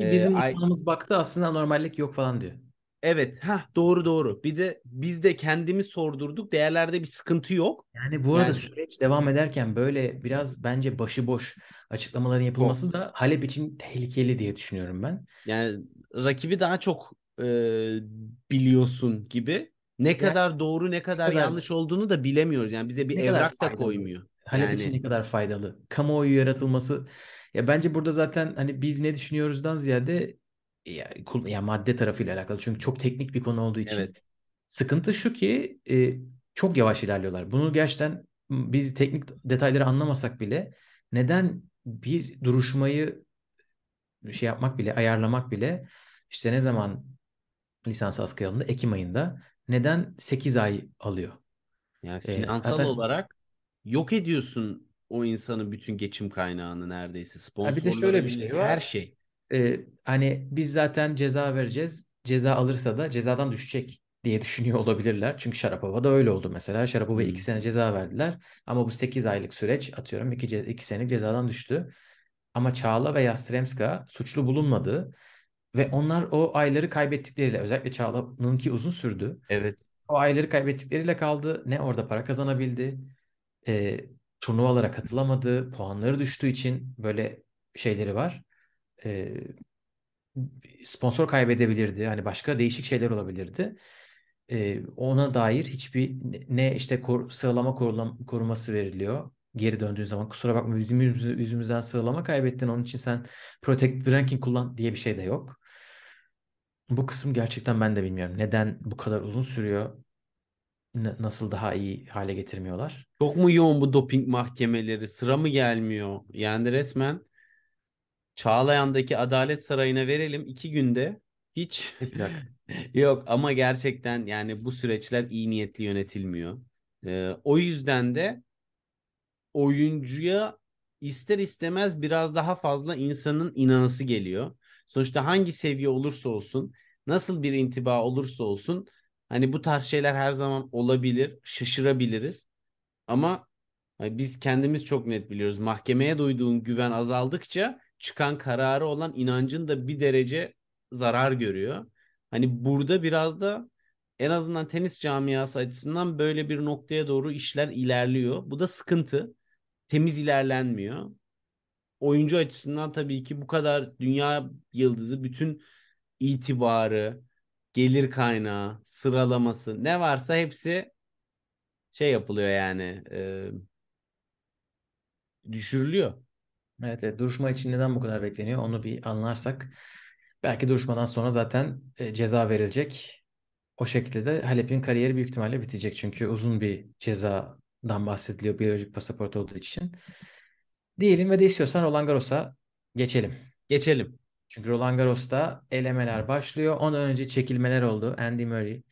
Bizim e, uzmanımız baktı aslında normallik yok falan diyor. Evet ha doğru doğru. Bir de biz de kendimiz sordurduk. Değerlerde bir sıkıntı yok. Yani bu arada Yani- süreç devam ederken böyle biraz bence başıboş açıklamaların yapılması da Halep için tehlikeli diye düşünüyorum ben. Yani rakibi daha çok e, biliyorsun gibi. Ne kadar doğru ne kadar, kadar- yanlış olduğunu da bilemiyoruz. Yani bize bir Ne kadar evrak da faydalı. koymuyor. Halep Yani- için ne kadar faydalı. Kamuoyu yaratılması. Ya bence burada zaten hani biz ne düşünüyoruzdan ziyade ya, ya madde tarafıyla alakalı. Çünkü çok teknik bir konu olduğu için. Evet. Sıkıntı şu ki e, çok yavaş ilerliyorlar. Bunu gerçekten biz teknik detayları anlamasak bile neden bir duruşmayı şey yapmak bile, ayarlamak bile işte ne zaman lisans askıya alındı? Ekim ayında. Neden 8 ay alıyor? Yani Ee, finansal zaten olarak yok ediyorsun o insanın bütün geçim kaynağını neredeyse. Ha, bir de şöyle bir şey var. her şey. Ee, hani biz zaten ceza vereceğiz. Ceza alırsa da cezadan düşecek diye düşünüyor olabilirler. Çünkü Şarapova'da öyle oldu mesela. Şarapova'ya Hmm. 2 sene ceza verdiler. Ama bu 8 aylık süreç atıyorum 2, 2 senelik cezadan düştü. Ama Çağla ve Yastremska suçlu bulunmadı. Ve onlar o ayları kaybettikleriyle özellikle Çağla'nınki uzun sürdü. Evet. O ayları kaybettikleriyle kaldı. Ne orada para kazanabildi. E, turnuvalara katılamadı. Puanları düştüğü için böyle şeyleri var. E, sponsor kaybedebilirdi. Hani başka değişik şeyler olabilirdi. E, ona dair hiçbir ne işte kor, sıralama koruması veriliyor. Geri döndüğün zaman kusura bakma bizim yüzümüz- yüzümüzden sıralama kaybettin. Onun için sen protected ranking kullan diye bir şey de yok. Bu kısım gerçekten ben de bilmiyorum. Neden bu kadar uzun sürüyor? Nasıl daha iyi hale getirmiyorlar? Çok mu yoğun bu doping mahkemeleri? Sıra mı gelmiyor? Yani resmen Çağlayan'daki Adalet Sarayı'na verelim iki günde. Hiç yok ama gerçekten yani bu süreçler iyi niyetli yönetilmiyor. Ee, o yüzden de oyuncuya ister istemez biraz daha fazla insanın inanası geliyor. Sonuçta hangi seviye olursa olsun, nasıl bir intiba olursa olsun hani bu tarz şeyler her zaman olabilir, şaşırabiliriz. Ama hani biz kendimiz çok net biliyoruz. Mahkemeye duyduğun güven azaldıkça çıkan kararı olan inancın da bir derece zarar görüyor. Hani burada biraz da en azından tenis camiası açısından böyle bir noktaya doğru işler ilerliyor. Bu da sıkıntı. Temiz ilerlenmiyor. Oyuncu açısından tabii ki bu kadar dünya yıldızı bütün itibarı, gelir kaynağı, sıralaması ne varsa hepsi şey yapılıyor yani e, düşürülüyor. Evet, evet, duruşma için neden bu kadar bekleniyor onu bir anlarsak belki duruşmadan sonra zaten e, ceza verilecek. O şekilde de Halep'in kariyeri büyük ihtimalle bitecek. Çünkü uzun bir cezadan bahsediliyor biyolojik pasaport olduğu için. Diyelim ve de istiyorsan Roland Garros'a geçelim. Geçelim. Çünkü Roland Garros'ta elemeler başlıyor. Ondan önce çekilmeler oldu. Andy Murray,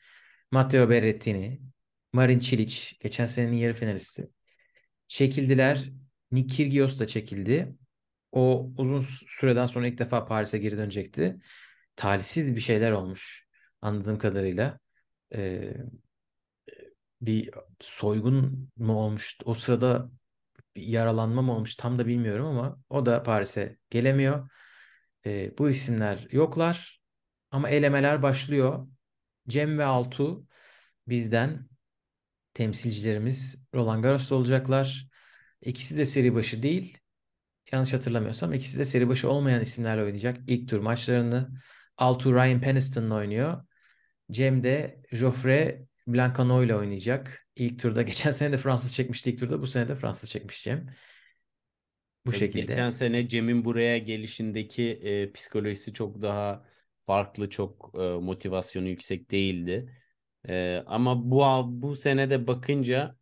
Matteo Berrettini, Marin Cilic, geçen senenin yarı finalisti. Çekildiler. Nick Kyrgios da çekildi. O uzun süreden sonra ilk defa Paris'e geri dönecekti. Talihsiz bir şeyler olmuş anladığım kadarıyla. Ee, bir soygun mu olmuş? O sırada yaralanma mı olmuş tam da bilmiyorum ama o da Paris'e gelemiyor. Ee, bu isimler yoklar ama elemeler başlıyor. Cem ve Altu bizden temsilcilerimiz Roland Garros'ta olacaklar. İkisi de seri başı değil. Yanlış hatırlamıyorsam ikisi de seri başı olmayan isimlerle oynayacak ilk tur maçlarını. Altu Ryan Peniston'la oynuyor. Cem de Joffre Blancano ile oynayacak. İlk turda geçen sene de Fransız çekmişti ilk turda. Bu sene de Fransız çekmiş Cem. Bu şekilde. Geçen sene Cem'in buraya gelişindeki e, psikolojisi çok daha farklı, çok e, motivasyonu yüksek değildi. E, ama bu bu sene de bakınca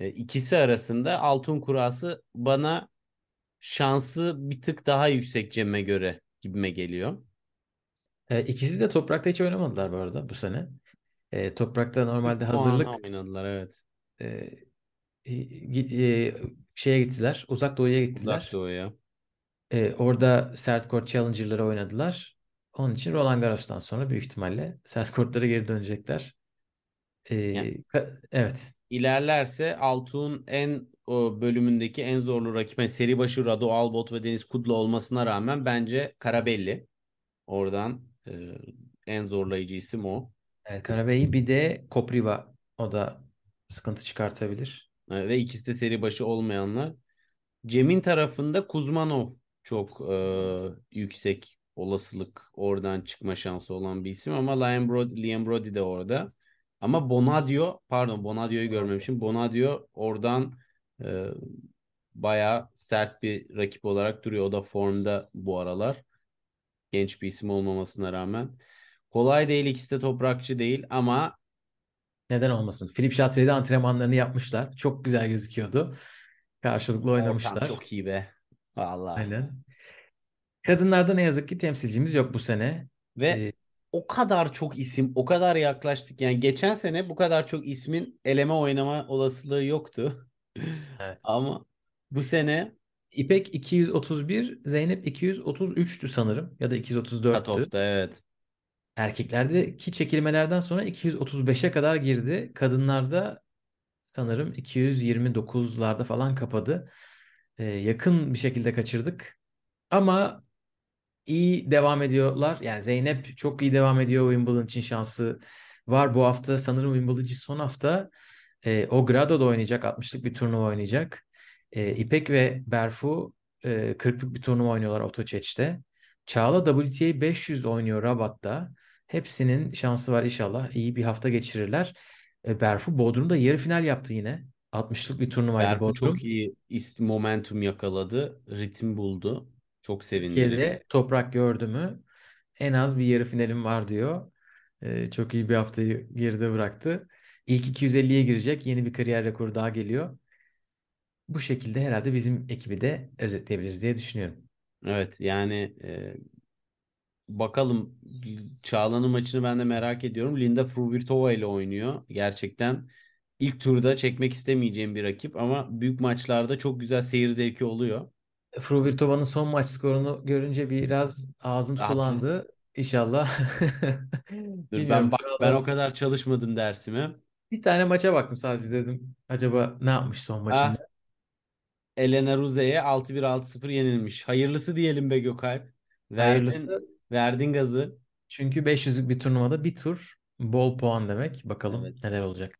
e, ikisi arasında altın kurası bana şansı bir tık daha yüksek Cem'e göre gibime geliyor. E, ikisi de toprakta hiç oynamadılar bu arada bu sene. E, toprakta normalde puana hazırlık oynadılar evet. e, e, şeye gittiler. Uzak Doğu'ya gittiler. Uzak Doğu'ya. E, orada sert kort challenger'ları oynadılar. Onun için Roland Garros'tan sonra büyük ihtimalle sert kortlara geri dönecekler. E, Yani- evet. İlerlerse Altuğ'un en o bölümündeki en zorlu rakip yani seri başı Rado Albot ve Deniz Kudla olmasına rağmen bence Karabelli. Oradan e, en zorlayıcı isim o. Evet, Karabey bir de Kopriva o da sıkıntı çıkartabilir. E, ve ikisi de seri başı olmayanlar. Cem'in tarafında Kuzmanov çok e, yüksek olasılık oradan çıkma şansı olan bir isim ama Liam Brody, Liam Brody de orada. Ama Bonadio, pardon Bonadio'yu görmemişim. Bonadio oradan e, bayağı sert bir rakip olarak duruyor. O da formda bu aralar. Genç bir isim olmamasına rağmen. Kolay değil ikisi de toprakçı değil ama Neden olmasın? Philip Chatter'de antrenmanlarını yapmışlar. Çok güzel gözüküyordu. Karşılıklı Ortam oynamışlar. çok iyi be. Vallahi. Aynen. Kadınlarda ne yazık ki temsilcimiz yok bu sene. Ve Ee, o kadar çok isim, o kadar yaklaştık. Yani geçen sene bu kadar çok ismin eleme oynama olasılığı yoktu. evet. Ama bu sene İpek 231, Zeynep 233'tü sanırım ya da 234'tü. cutoff'ta evet. Erkeklerdeki çekilmelerden sonra 235'e kadar girdi. Kadınlarda sanırım 229'larda falan kapadı. Ee, yakın bir şekilde kaçırdık. Ama iyi devam ediyorlar. Yani Zeynep çok iyi devam ediyor. Wimbledon için şansı var. Bu hafta sanırım Wimbledon için son hafta. E, o Grado'da oynayacak. 60'lık bir turnuva oynayacak. E, İpek ve Berfu e, 40'lık bir turnuva oynuyorlar Otoçeç'te. Çağla WTA 500 oynuyor Rabat'ta. Hepsinin şansı var inşallah. İyi bir hafta geçirirler. E, Berfu Bodrum'da yarı final yaptı yine. 60'lık bir turnuvaydı Berfu Bodrum. çok iyi momentum yakaladı. Ritim buldu. Çok sevindirici. Türkiye'de toprak gördü mü en az bir yarı finalim var diyor. Ee, çok iyi bir haftayı geride bıraktı. İlk 250'ye girecek. Yeni bir kariyer rekoru daha geliyor. Bu şekilde herhalde bizim ekibi de özetleyebiliriz diye düşünüyorum. Evet yani e, bakalım Çağla'nın maçını ben de merak ediyorum. Linda Fruhvirtova ile oynuyor. Gerçekten ilk turda çekmek istemeyeceğim bir rakip ama büyük maçlarda çok güzel seyir zevki oluyor. Fruhvirtova'nın son maç skorunu görünce biraz ağzım Rahatım. sulandı. İnşallah. Dur ben bak ben o kadar çalışmadım dersime. Bir tane maça baktım sadece dedim. Acaba ne yapmış son Ah, maçında? Elena Ruze'ye 6-1 6-0 yenilmiş. Hayırlısı diyelim be Gökalp. Verdin, Hayırlısı. verdin gazı. Çünkü 500'lük bir turnuvada bir tur bol puan demek. Bakalım Evet. neler olacak.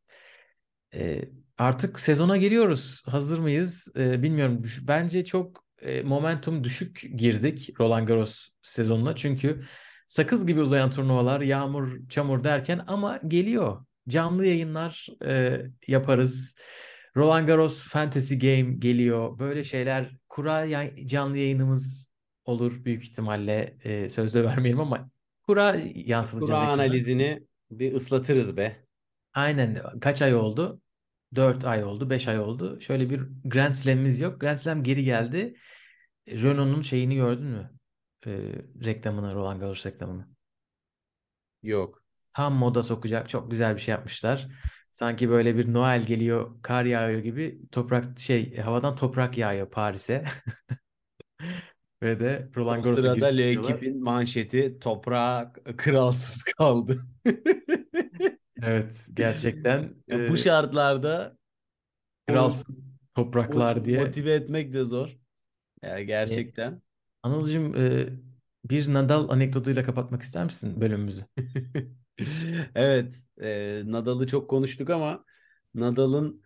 Ee, artık sezona giriyoruz. Hazır mıyız? Ee, bilmiyorum. Bence çok e, momentum düşük girdik Roland Garros sezonuna. Çünkü sakız gibi uzayan turnuvalar, yağmur, çamur derken ama geliyor. Canlı yayınlar e, yaparız. Roland Garros Fantasy Game geliyor. Böyle şeyler. Kura yay- canlı yayınımız olur büyük ihtimalle. E, sözde vermeyelim ama kura yansıtacağız Kura analizini bir ıslatırız be. Aynen. Kaç ay oldu? 4 ay oldu, 5 ay oldu. Şöyle bir Grand Slam'imiz yok. Grand Slam geri geldi. Renault'un şeyini gördün mü? Ee, reklamını, Roland Garros reklamını. Yok. Tam moda sokacak. Çok güzel bir şey yapmışlar. Sanki böyle bir Noel geliyor, kar yağıyor gibi toprak şey havadan toprak yağıyor Paris'e. Ve de Roland Garros'a sırada. L'Equipe'in manşeti toprak kralsız kaldı. Evet, gerçekten Ya e, bu şartlarda kralsız topraklar diye. motive etmek de zor. Ya gerçekten. Anılcığım e, bir Nadal anekdotuyla kapatmak ister misin bölümümüzü? Evet, e, Nadal'ı çok konuştuk ama Nadal'ın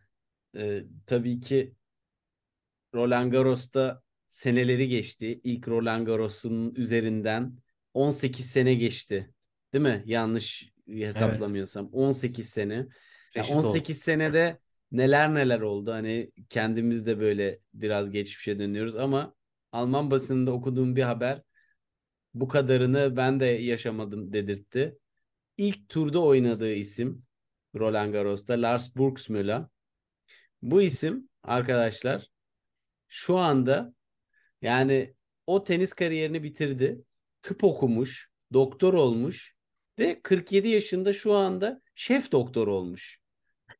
e, tabii ki Roland Garros'ta seneleri geçti. İlk Roland Garros'un üzerinden 18 sene geçti. Değil mi? Yanlış hesaplamıyorsam. 18 sene. Ya Reşit oldu. 18 senede neler neler oldu. Hani kendimiz de böyle biraz geçmişe dönüyoruz ama Alman basınında okuduğum bir haber bu kadarını ben de yaşamadım dedirtti. İlk turda oynadığı isim Roland Garros'ta Lars Burgsmüller. Bu isim arkadaşlar şu anda yani o tenis kariyerini bitirdi. Tıp okumuş, doktor olmuş ve 47 yaşında şu anda şef doktor olmuş.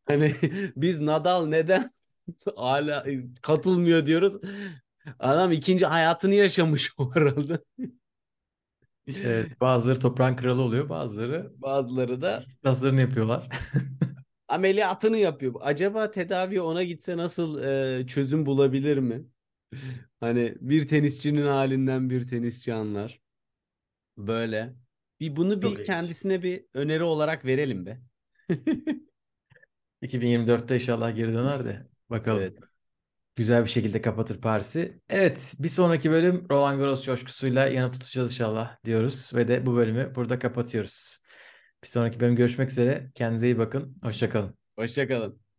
Hani biz Nadal neden hala katılmıyor diyoruz. Adam ikinci hayatını yaşamış o arada. Evet, bazıları toprağın kralı oluyor, bazıları Bazıları da hazırını yapıyorlar. ameliyatını yapıyor. Acaba tedavi ona gitse nasıl e, çözüm bulabilir mi? Hani bir tenisçinin halinden bir tenisçi anlar. Böyle. Bir bunu Çok bir ilginç. kendisine bir öneri olarak verelim be. 2024'te inşallah geri döner de bakalım. Evet. Güzel bir şekilde kapatır Paris'i. Evet, bir sonraki bölüm Roland Garros coşkusuyla yanıp tutacağız inşallah diyoruz ve de bu bölümü burada kapatıyoruz. Bir sonraki bölüm görüşmek üzere. Kendinize iyi bakın. Hoşça kalın. Hoşça kalın.